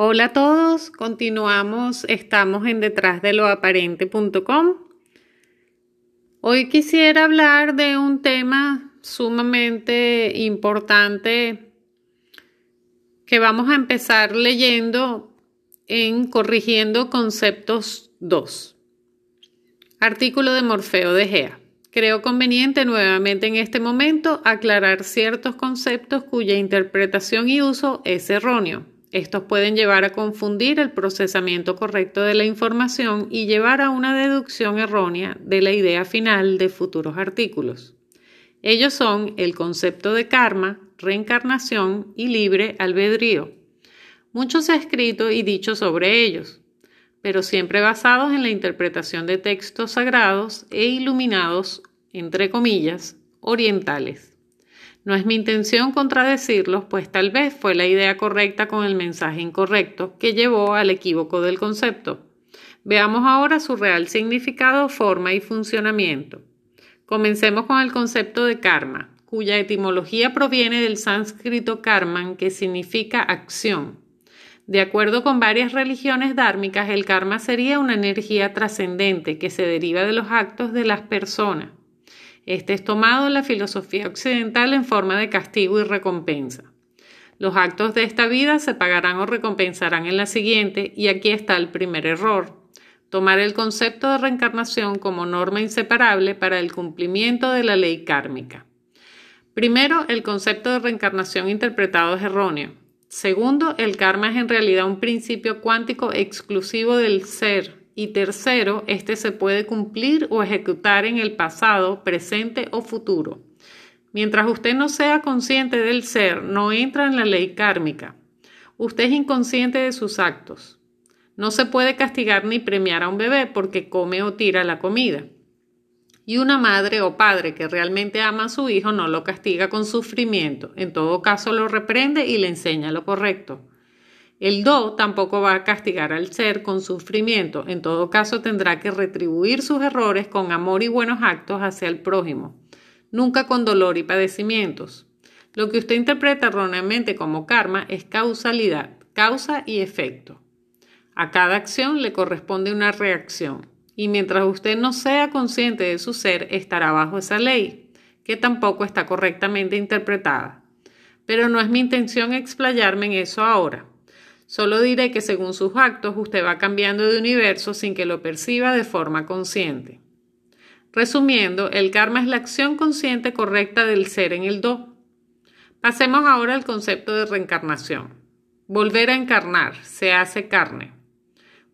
Hola a todos, continuamos, estamos en detrás de lo aparente.com. Hoy quisiera hablar de un tema sumamente importante que vamos a empezar leyendo en Corrigiendo Conceptos 2. Artículo de Morfeo de Gea. Creo conveniente nuevamente en este momento aclarar ciertos conceptos cuya interpretación y uso es erróneo estos pueden llevar a confundir el procesamiento correcto de la información y llevar a una deducción errónea de la idea final de futuros artículos. Ellos son el concepto de karma, reencarnación y libre albedrío. Mucho se ha escrito y dicho sobre ellos, pero siempre basados en la interpretación de textos sagrados e iluminados, entre comillas, orientales. No es mi intención contradecirlos, pues tal vez fue la idea correcta con el mensaje incorrecto que llevó al equívoco del concepto. Veamos ahora su real significado, forma y funcionamiento. Comencemos con el concepto de karma, cuya etimología proviene del sánscrito karman, que significa acción. De acuerdo con varias religiones dármicas, el karma sería una energía trascendente que se deriva de los actos de las personas. Este es tomado en la filosofía occidental en forma de castigo y recompensa. Los actos de esta vida se pagarán o recompensarán en la siguiente, y aquí está el primer error. Tomar el concepto de reencarnación como norma inseparable para el cumplimiento de la ley kármica. Primero, el concepto de reencarnación interpretado es erróneo. Segundo, el karma es en realidad un principio cuántico exclusivo del ser, y tercero, este se puede cumplir o ejecutar en el pasado, presente o futuro. Mientras usted no sea consciente del ser, no entra en la ley kármica. Usted es inconsciente de sus actos. No se puede castigar ni premiar a un bebé porque come o tira la comida. Y una madre o padre que realmente ama a su hijo no lo castiga con sufrimiento, en todo caso lo reprende y le enseña lo correcto. El do tampoco va a castigar al ser con sufrimiento, en todo caso tendrá que retribuir sus errores con amor y buenos actos hacia el prójimo, nunca con dolor y padecimientos. Lo que usted interpreta erróneamente como karma es causalidad, causa y efecto. A cada acción le corresponde una reacción, y mientras usted no sea consciente de su ser, estará bajo esa ley, que tampoco está correctamente interpretada. Pero no es mi intención explayarme en eso ahora. Solo diré que según sus actos usted va cambiando de universo sin que lo perciba de forma consciente. Resumiendo, el karma es la acción consciente correcta del ser en el do. Pasemos ahora al concepto de reencarnación. Volver a encarnar, se hace carne.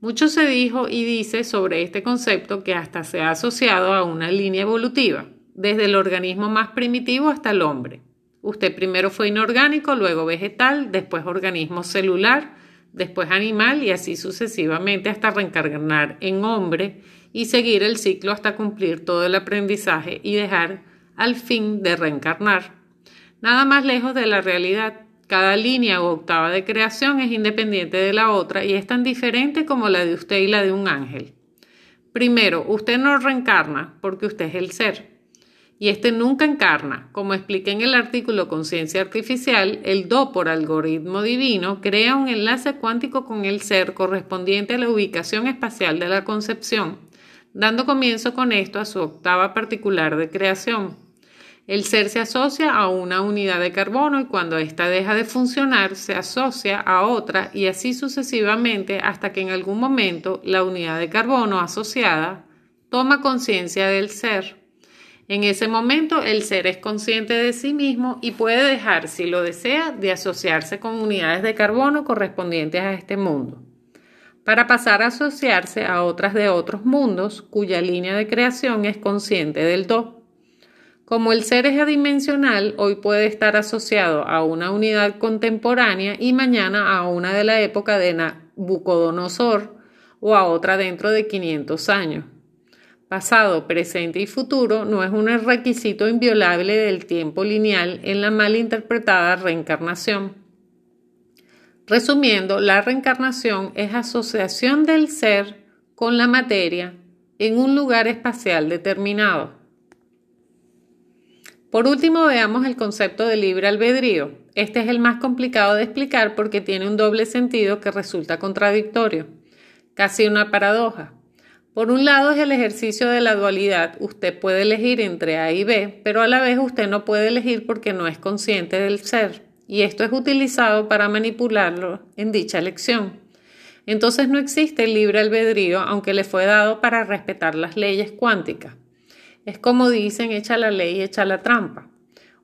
Mucho se dijo y dice sobre este concepto que hasta se ha asociado a una línea evolutiva, desde el organismo más primitivo hasta el hombre. Usted primero fue inorgánico, luego vegetal, después organismo celular, después animal y así sucesivamente hasta reencarnar en hombre y seguir el ciclo hasta cumplir todo el aprendizaje y dejar al fin de reencarnar. Nada más lejos de la realidad. Cada línea o octava de creación es independiente de la otra y es tan diferente como la de usted y la de un ángel. Primero, usted no reencarna porque usted es el ser y este nunca encarna. Como expliqué en el artículo Conciencia Artificial, el Do por algoritmo divino crea un enlace cuántico con el ser correspondiente a la ubicación espacial de la concepción, dando comienzo con esto a su octava particular de creación. El ser se asocia a una unidad de carbono y cuando ésta deja de funcionar se asocia a otra y así sucesivamente hasta que en algún momento la unidad de carbono asociada toma conciencia del ser. En ese momento el ser es consciente de sí mismo y puede dejar, si lo desea, de asociarse con unidades de carbono correspondientes a este mundo, para pasar a asociarse a otras de otros mundos cuya línea de creación es consciente del do. Como el ser es adimensional, hoy puede estar asociado a una unidad contemporánea y mañana a una de la época de Nabucodonosor o a otra dentro de 500 años pasado, presente y futuro no es un requisito inviolable del tiempo lineal en la mal interpretada reencarnación. Resumiendo, la reencarnación es asociación del ser con la materia en un lugar espacial determinado. Por último, veamos el concepto de libre albedrío. Este es el más complicado de explicar porque tiene un doble sentido que resulta contradictorio, casi una paradoja. Por un lado es el ejercicio de la dualidad. Usted puede elegir entre A y B, pero a la vez usted no puede elegir porque no es consciente del ser. Y esto es utilizado para manipularlo en dicha elección. Entonces no existe el libre albedrío, aunque le fue dado para respetar las leyes cuánticas. Es como dicen, echa la ley, echa la trampa.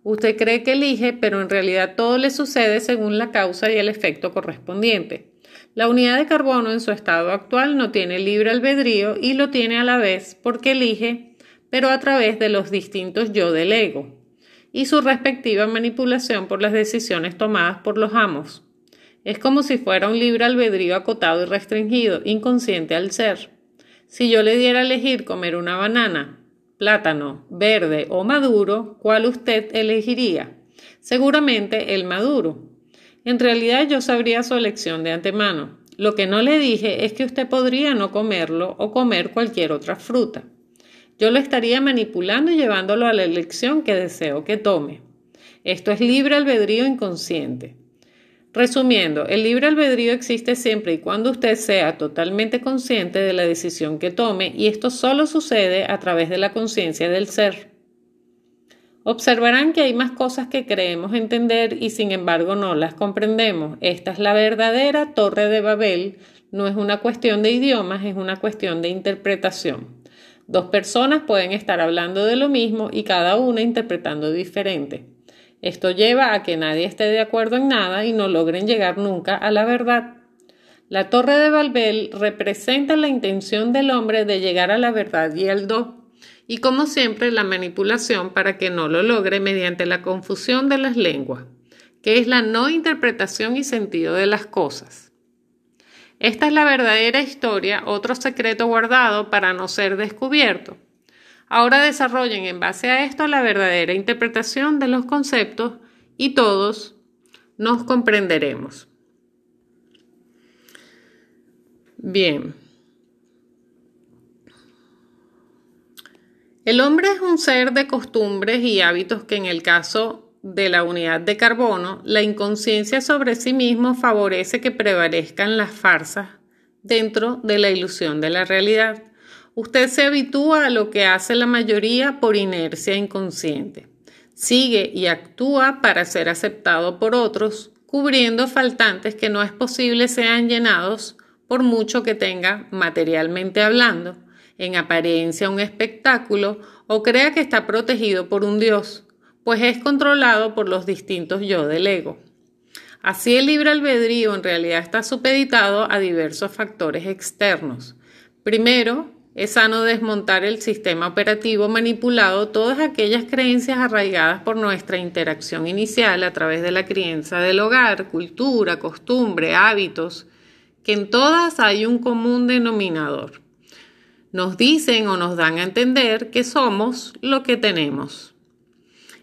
Usted cree que elige, pero en realidad todo le sucede según la causa y el efecto correspondiente. La unidad de carbono en su estado actual no tiene libre albedrío y lo tiene a la vez porque elige, pero a través de los distintos yo del ego y su respectiva manipulación por las decisiones tomadas por los amos. Es como si fuera un libre albedrío acotado y restringido, inconsciente al ser. Si yo le diera a elegir comer una banana, plátano, verde o maduro, ¿cuál usted elegiría? Seguramente el maduro, en realidad yo sabría su elección de antemano. Lo que no le dije es que usted podría no comerlo o comer cualquier otra fruta. Yo lo estaría manipulando y llevándolo a la elección que deseo que tome. Esto es libre albedrío inconsciente. Resumiendo, el libre albedrío existe siempre y cuando usted sea totalmente consciente de la decisión que tome y esto solo sucede a través de la conciencia del ser. Observarán que hay más cosas que creemos entender y sin embargo no las comprendemos. Esta es la verdadera torre de Babel. No es una cuestión de idiomas, es una cuestión de interpretación. Dos personas pueden estar hablando de lo mismo y cada una interpretando diferente. Esto lleva a que nadie esté de acuerdo en nada y no logren llegar nunca a la verdad. La torre de Babel representa la intención del hombre de llegar a la verdad y el do y como siempre la manipulación para que no lo logre mediante la confusión de las lenguas, que es la no interpretación y sentido de las cosas. Esta es la verdadera historia, otro secreto guardado para no ser descubierto. Ahora desarrollen en base a esto la verdadera interpretación de los conceptos y todos nos comprenderemos. Bien. El hombre es un ser de costumbres y hábitos que en el caso de la unidad de carbono, la inconsciencia sobre sí mismo favorece que prevalezcan las farsas dentro de la ilusión de la realidad. Usted se habitúa a lo que hace la mayoría por inercia inconsciente. Sigue y actúa para ser aceptado por otros, cubriendo faltantes que no es posible sean llenados por mucho que tenga materialmente hablando en apariencia un espectáculo o crea que está protegido por un Dios, pues es controlado por los distintos yo del ego. Así el libre albedrío en realidad está supeditado a diversos factores externos. Primero, es sano desmontar el sistema operativo manipulado todas aquellas creencias arraigadas por nuestra interacción inicial a través de la crianza del hogar, cultura, costumbre, hábitos, que en todas hay un común denominador nos dicen o nos dan a entender que somos lo que tenemos.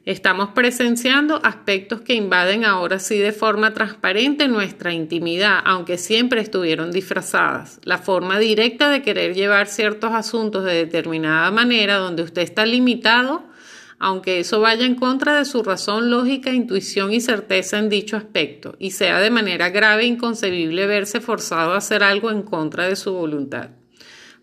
Estamos presenciando aspectos que invaden ahora sí de forma transparente nuestra intimidad, aunque siempre estuvieron disfrazadas. La forma directa de querer llevar ciertos asuntos de determinada manera donde usted está limitado, aunque eso vaya en contra de su razón lógica, intuición y certeza en dicho aspecto, y sea de manera grave e inconcebible verse forzado a hacer algo en contra de su voluntad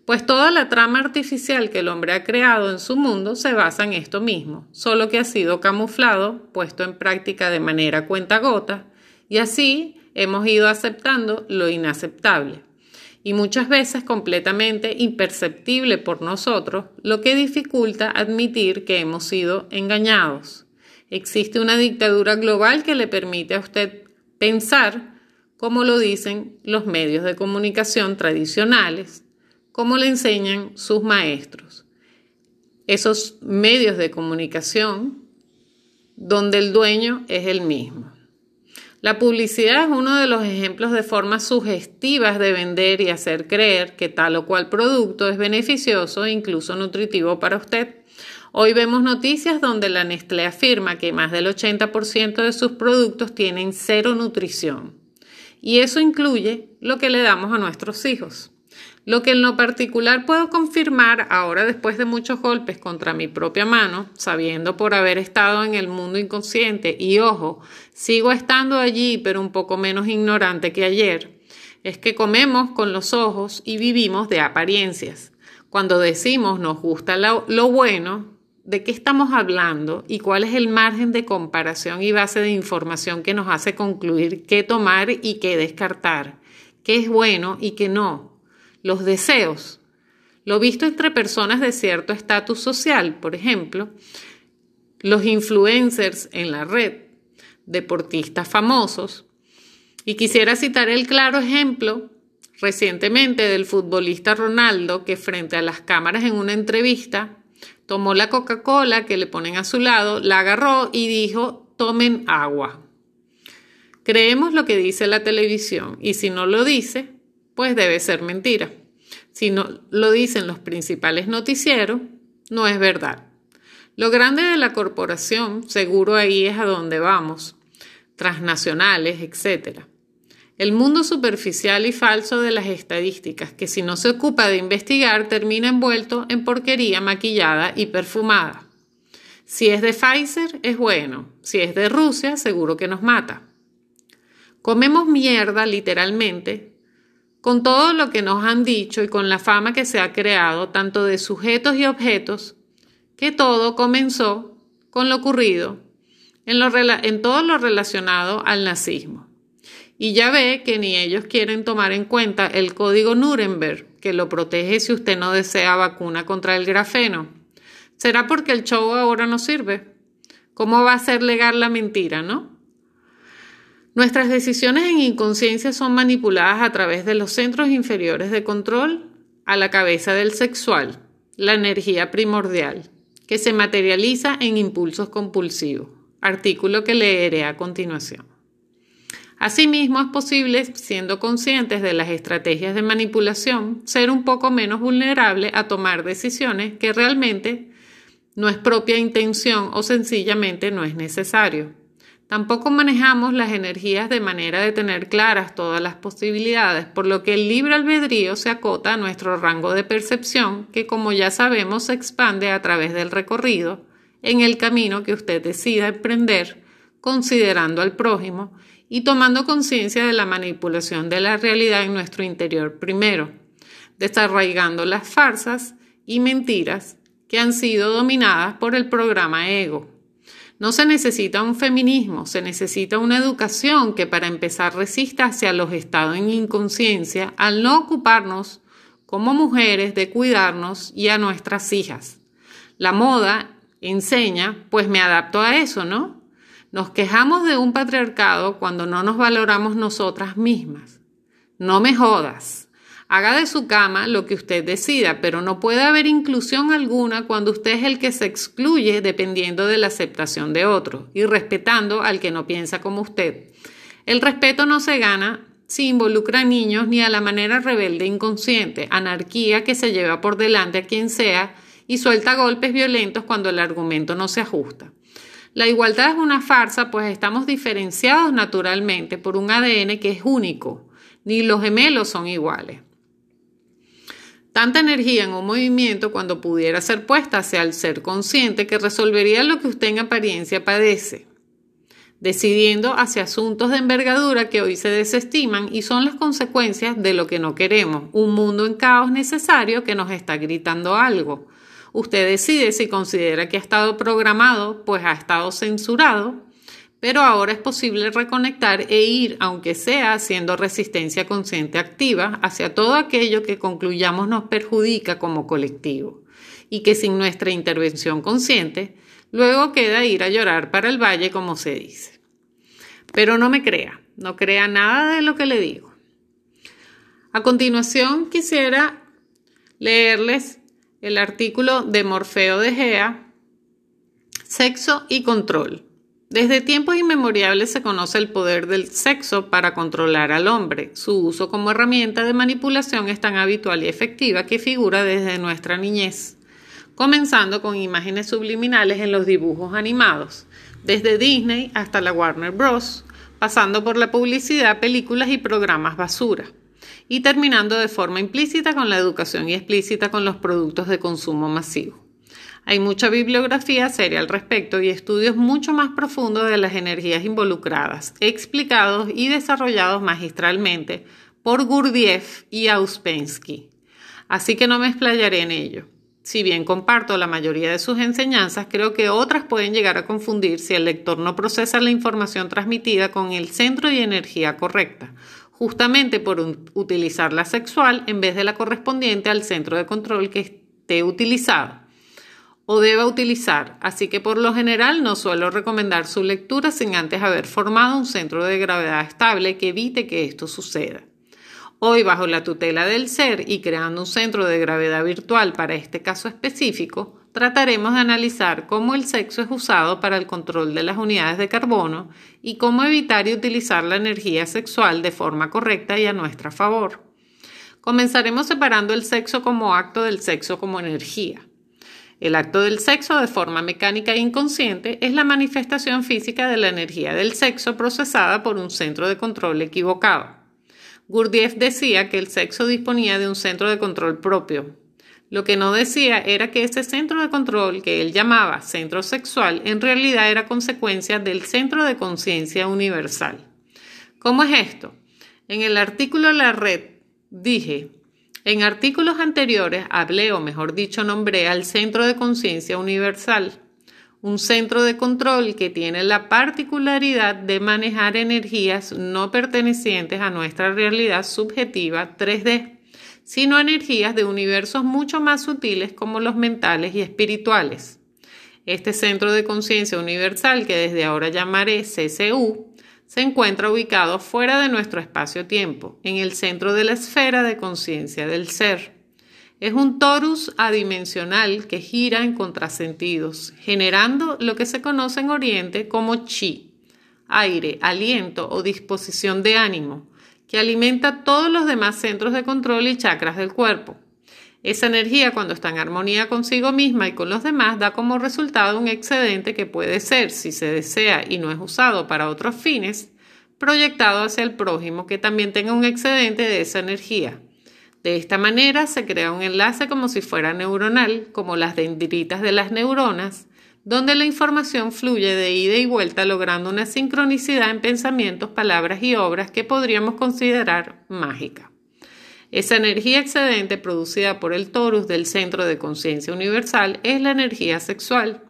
pues toda la trama artificial que el hombre ha creado en su mundo se basa en esto mismo, solo que ha sido camuflado, puesto en práctica de manera cuentagota, y así hemos ido aceptando lo inaceptable, y muchas veces completamente imperceptible por nosotros, lo que dificulta admitir que hemos sido engañados. Existe una dictadura global que le permite a usted pensar como lo dicen los medios de comunicación tradicionales, como le enseñan sus maestros. Esos medios de comunicación donde el dueño es el mismo. La publicidad es uno de los ejemplos de formas sugestivas de vender y hacer creer que tal o cual producto es beneficioso e incluso nutritivo para usted. Hoy vemos noticias donde la Nestlé afirma que más del 80% de sus productos tienen cero nutrición. Y eso incluye lo que le damos a nuestros hijos. Lo que en lo particular puedo confirmar ahora después de muchos golpes contra mi propia mano, sabiendo por haber estado en el mundo inconsciente y ojo, sigo estando allí pero un poco menos ignorante que ayer, es que comemos con los ojos y vivimos de apariencias. Cuando decimos nos gusta lo, bueno, ¿de qué estamos hablando y cuál es el margen de comparación y base de información que nos hace concluir qué tomar y qué descartar, qué es bueno y qué no? Los deseos. Lo visto entre personas de cierto estatus social, por ejemplo, los influencers en la red, deportistas famosos. Y quisiera citar el claro ejemplo recientemente del futbolista Ronaldo que frente a las cámaras en una entrevista tomó la Coca-Cola que le ponen a su lado, la agarró y dijo, tomen agua. Creemos lo que dice la televisión y si no lo dice, pues debe ser mentira. Si no lo dicen los principales noticieros, no es verdad. Lo grande de la corporación, seguro ahí es a donde vamos, transnacionales, etc. El mundo superficial y falso de las estadísticas, que si no se ocupa de investigar, termina envuelto en porquería maquillada y perfumada. Si es de Pfizer, es bueno. Si es de Rusia, seguro que nos mata. Comemos mierda, literalmente, con todo lo que nos han dicho y con la fama que se ha creado tanto de sujetos y objetos, que todo comenzó con lo ocurrido en, en todo lo relacionado al nazismo. Y ya ve que ni ellos quieren tomar en cuenta el código Nuremberg, que lo protege si usted no desea vacuna contra el grafeno. ¿Será porque el show ahora no sirve? ¿Cómo va a ser legal la mentira, no? Nuestras decisiones en inconsciencia son manipuladas a través de los centros inferiores de control a la cabeza del sexual, la energía primordial, que se materializa en impulsos compulsivos, artículo que leeré a continuación. Asimismo, es posible, siendo conscientes de las estrategias de manipulación, ser un poco menos vulnerable a tomar decisiones que realmente no es propia intención o sencillamente no es necesario. Tampoco manejamos las energías de manera de tener claras todas las posibilidades, por lo que el libre albedrío se acota a nuestro rango de percepción, que como ya sabemos se expande a través del recorrido en el camino que usted decida emprender, considerando al prójimo y tomando conciencia de la manipulación de la realidad en nuestro interior primero, desarraigando las farsas y mentiras que han sido dominadas por el programa ego. No se necesita un feminismo, se necesita una educación que para empezar resista hacia los estados en inconsciencia al no ocuparnos como mujeres de cuidarnos y a nuestras hijas. La moda enseña, pues me adapto a eso, ¿no? Nos quejamos de un patriarcado cuando no nos valoramos nosotras mismas. No me jodas. Haga de su cama lo que usted decida, pero no puede haber inclusión alguna cuando usted es el que se excluye dependiendo de la aceptación de otro y respetando al que no piensa como usted. El respeto no se gana si involucra a niños ni a la manera rebelde e inconsciente, anarquía que se lleva por delante a quien sea y suelta golpes violentos cuando el argumento no se ajusta. La igualdad es una farsa, pues estamos diferenciados naturalmente por un ADN que es único. Ni los gemelos son iguales. Tanta energía en un movimiento cuando pudiera ser puesta hacia el ser consciente que resolvería lo que usted en apariencia padece, decidiendo hacia asuntos de envergadura que hoy se desestiman y son las consecuencias de lo que no queremos, un mundo en caos necesario que nos está gritando algo. Usted decide si considera que ha estado programado, pues ha estado censurado, pero ahora es posible reconectar e ir, aunque sea haciendo resistencia consciente activa, hacia todo aquello que concluyamos nos perjudica como colectivo y que sin nuestra intervención consciente, luego queda ir a llorar para el valle, como se dice. Pero no me crea, no crea nada de lo que le digo. A continuación quisiera leerles el artículo de Morfeo de Gea, Sexo y Control desde tiempos inmemoriales se conoce el poder del sexo para controlar al hombre. Su uso como herramienta de manipulación es tan habitual y efectiva que figura desde nuestra niñez, comenzando con imágenes subliminales en los dibujos animados, desde Disney hasta la Warner Bros., pasando por la publicidad, películas y programas basura. y terminando de forma implícita con la educación y explícita con los productos de consumo masivo. Hay mucha bibliografía seria al respecto y estudios mucho más profundos de las energías involucradas, explicados y desarrollados magistralmente por Gurdjieff y Auspensky. Así que no me explayaré en ello. Si bien comparto la mayoría de sus enseñanzas, creo que otras pueden llegar a confundir si el lector no procesa la información transmitida con el centro de energía correcta, justamente por utilizar la sexual en vez de la correspondiente al centro de control que esté utilizado o deba utilizar, así que por lo general no suelo recomendar su lectura sin antes haber formado un centro de gravedad estable que evite que esto suceda. Hoy, bajo la tutela del ser y creando un centro de gravedad virtual para este caso específico, trataremos de analizar cómo el sexo es usado para el control de las unidades de carbono y cómo evitar y utilizar la energía sexual de forma correcta y a nuestro favor. Comenzaremos separando el sexo como acto del sexo como energía. El acto del sexo de forma mecánica e inconsciente es la manifestación física de la energía del sexo procesada por un centro de control equivocado. Gurdjieff decía que el sexo disponía de un centro de control propio. Lo que no decía era que ese centro de control que él llamaba centro sexual en realidad era consecuencia del centro de conciencia universal. ¿Cómo es esto? En el artículo La Red dije, en artículos anteriores hablé, o mejor dicho, nombré al Centro de Conciencia Universal, un centro de control que tiene la particularidad de manejar energías no pertenecientes a nuestra realidad subjetiva 3D, sino energías de universos mucho más sutiles como los mentales y espirituales. Este centro de conciencia universal, que desde ahora llamaré CCU, se encuentra ubicado fuera de nuestro espacio-tiempo, en el centro de la esfera de conciencia del ser. Es un torus adimensional que gira en contrasentidos, generando lo que se conoce en Oriente como chi, aire, aliento o disposición de ánimo, que alimenta todos los demás centros de control y chakras del cuerpo. Esa energía, cuando está en armonía consigo misma y con los demás, da como resultado un excedente que puede ser, si se desea y no es usado para otros fines, proyectado hacia el prójimo que también tenga un excedente de esa energía. De esta manera se crea un enlace como si fuera neuronal, como las dendritas de las neuronas, donde la información fluye de ida y vuelta logrando una sincronicidad en pensamientos, palabras y obras que podríamos considerar mágica. Esa energía excedente producida por el torus del centro de conciencia universal es la energía sexual.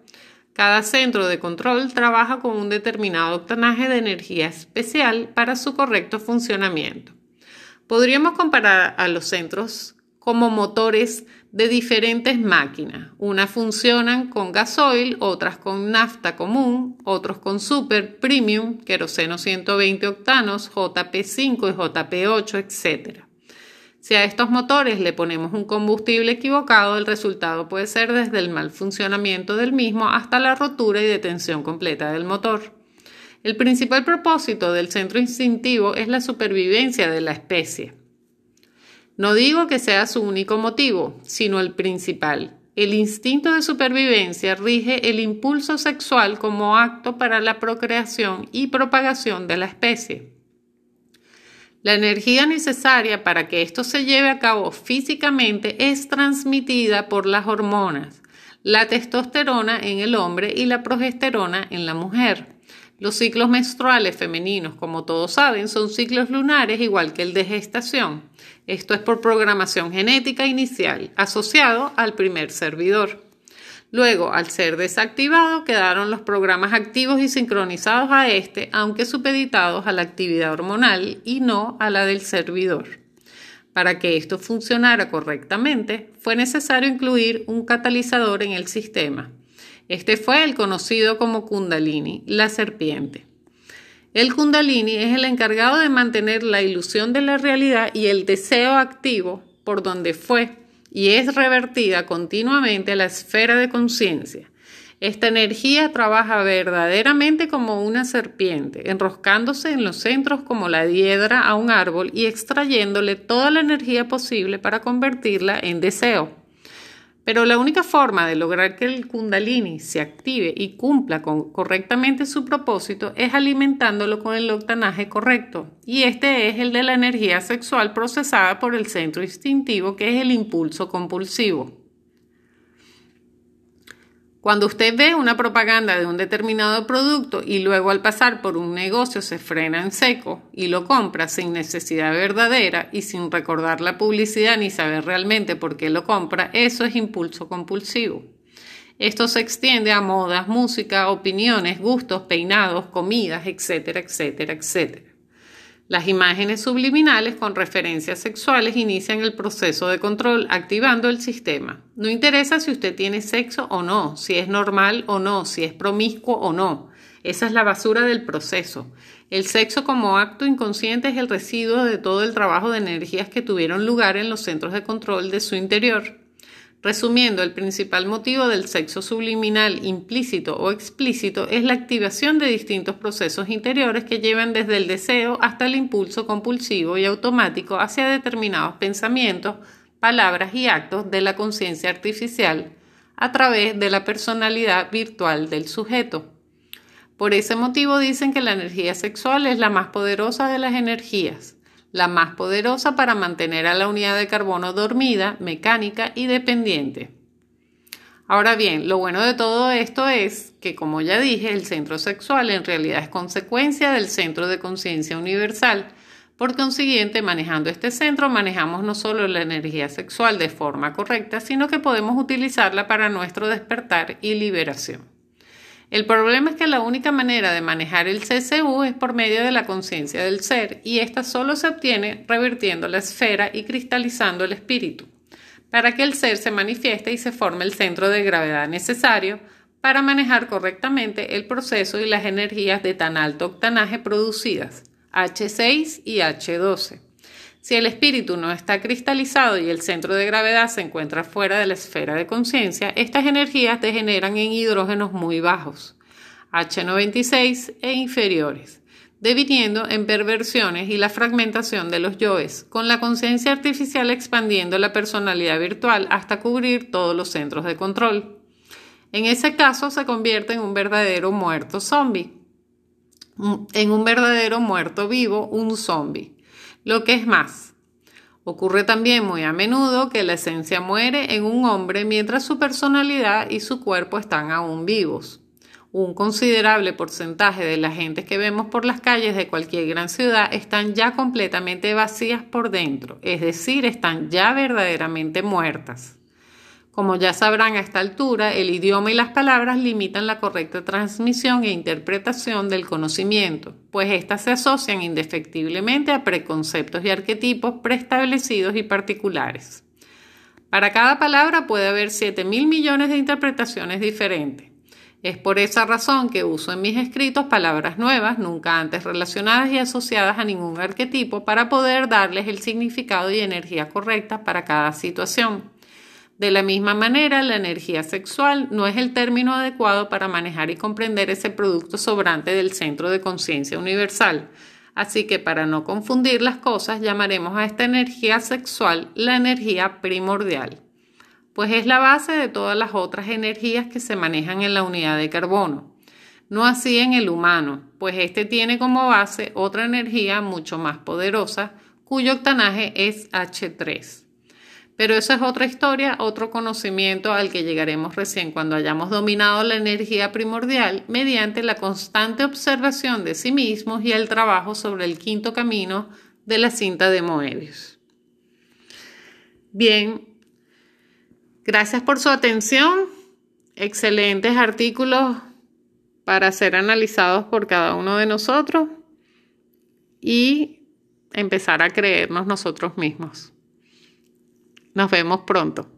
Cada centro de control trabaja con un determinado octanaje de energía especial para su correcto funcionamiento. Podríamos comparar a los centros como motores de diferentes máquinas. Unas funcionan con gasoil, otras con nafta común, otros con super, premium, queroseno 120 octanos, JP5 y JP8, etc. Si a estos motores le ponemos un combustible equivocado, el resultado puede ser desde el mal funcionamiento del mismo hasta la rotura y detención completa del motor. El principal propósito del centro instintivo es la supervivencia de la especie. No digo que sea su único motivo, sino el principal. El instinto de supervivencia rige el impulso sexual como acto para la procreación y propagación de la especie. La energía necesaria para que esto se lleve a cabo físicamente es transmitida por las hormonas, la testosterona en el hombre y la progesterona en la mujer. Los ciclos menstruales femeninos, como todos saben, son ciclos lunares igual que el de gestación. Esto es por programación genética inicial, asociado al primer servidor. Luego, al ser desactivado, quedaron los programas activos y sincronizados a este, aunque supeditados a la actividad hormonal y no a la del servidor. Para que esto funcionara correctamente, fue necesario incluir un catalizador en el sistema. Este fue el conocido como Kundalini, la serpiente. El Kundalini es el encargado de mantener la ilusión de la realidad y el deseo activo por donde fue y es revertida continuamente a la esfera de conciencia. Esta energía trabaja verdaderamente como una serpiente, enroscándose en los centros como la hiedra a un árbol y extrayéndole toda la energía posible para convertirla en deseo. Pero la única forma de lograr que el kundalini se active y cumpla correctamente su propósito es alimentándolo con el octanaje correcto, y este es el de la energía sexual procesada por el centro instintivo, que es el impulso compulsivo. Cuando usted ve una propaganda de un determinado producto y luego al pasar por un negocio se frena en seco y lo compra sin necesidad verdadera y sin recordar la publicidad ni saber realmente por qué lo compra, eso es impulso compulsivo. Esto se extiende a modas, música, opiniones, gustos, peinados, comidas, etcétera, etcétera, etcétera. Las imágenes subliminales con referencias sexuales inician el proceso de control activando el sistema. No interesa si usted tiene sexo o no, si es normal o no, si es promiscuo o no. Esa es la basura del proceso. El sexo como acto inconsciente es el residuo de todo el trabajo de energías que tuvieron lugar en los centros de control de su interior. Resumiendo, el principal motivo del sexo subliminal implícito o explícito es la activación de distintos procesos interiores que llevan desde el deseo hasta el impulso compulsivo y automático hacia determinados pensamientos, palabras y actos de la conciencia artificial a través de la personalidad virtual del sujeto. Por ese motivo dicen que la energía sexual es la más poderosa de las energías la más poderosa para mantener a la unidad de carbono dormida, mecánica y dependiente. Ahora bien, lo bueno de todo esto es que, como ya dije, el centro sexual en realidad es consecuencia del centro de conciencia universal. Por consiguiente, manejando este centro, manejamos no solo la energía sexual de forma correcta, sino que podemos utilizarla para nuestro despertar y liberación. El problema es que la única manera de manejar el CCU es por medio de la conciencia del ser y esta solo se obtiene revirtiendo la esfera y cristalizando el espíritu, para que el ser se manifieste y se forme el centro de gravedad necesario para manejar correctamente el proceso y las energías de tan alto octanaje producidas, H6 y H12. Si el espíritu no está cristalizado y el centro de gravedad se encuentra fuera de la esfera de conciencia, estas energías degeneran en hidrógenos muy bajos, H96 e inferiores, deviniendo en perversiones y la fragmentación de los yoes, con la conciencia artificial expandiendo la personalidad virtual hasta cubrir todos los centros de control. En ese caso se convierte en un verdadero muerto zombie, en un verdadero muerto vivo, un zombie lo que es más, ocurre también muy a menudo que la esencia muere en un hombre mientras su personalidad y su cuerpo están aún vivos. Un considerable porcentaje de las gentes que vemos por las calles de cualquier gran ciudad están ya completamente vacías por dentro, es decir, están ya verdaderamente muertas. Como ya sabrán a esta altura, el idioma y las palabras limitan la correcta transmisión e interpretación del conocimiento, pues éstas se asocian indefectiblemente a preconceptos y arquetipos preestablecidos y particulares. Para cada palabra puede haber 7 mil millones de interpretaciones diferentes. Es por esa razón que uso en mis escritos palabras nuevas, nunca antes relacionadas y asociadas a ningún arquetipo, para poder darles el significado y energía correcta para cada situación. De la misma manera, la energía sexual no es el término adecuado para manejar y comprender ese producto sobrante del centro de conciencia universal. Así que para no confundir las cosas, llamaremos a esta energía sexual la energía primordial, pues es la base de todas las otras energías que se manejan en la unidad de carbono. No así en el humano, pues este tiene como base otra energía mucho más poderosa, cuyo octanaje es H3. Pero eso es otra historia, otro conocimiento al que llegaremos recién cuando hayamos dominado la energía primordial mediante la constante observación de sí mismos y el trabajo sobre el quinto camino de la cinta de Moebius. Bien, gracias por su atención. Excelentes artículos para ser analizados por cada uno de nosotros y empezar a creernos nosotros mismos. Nos vemos pronto.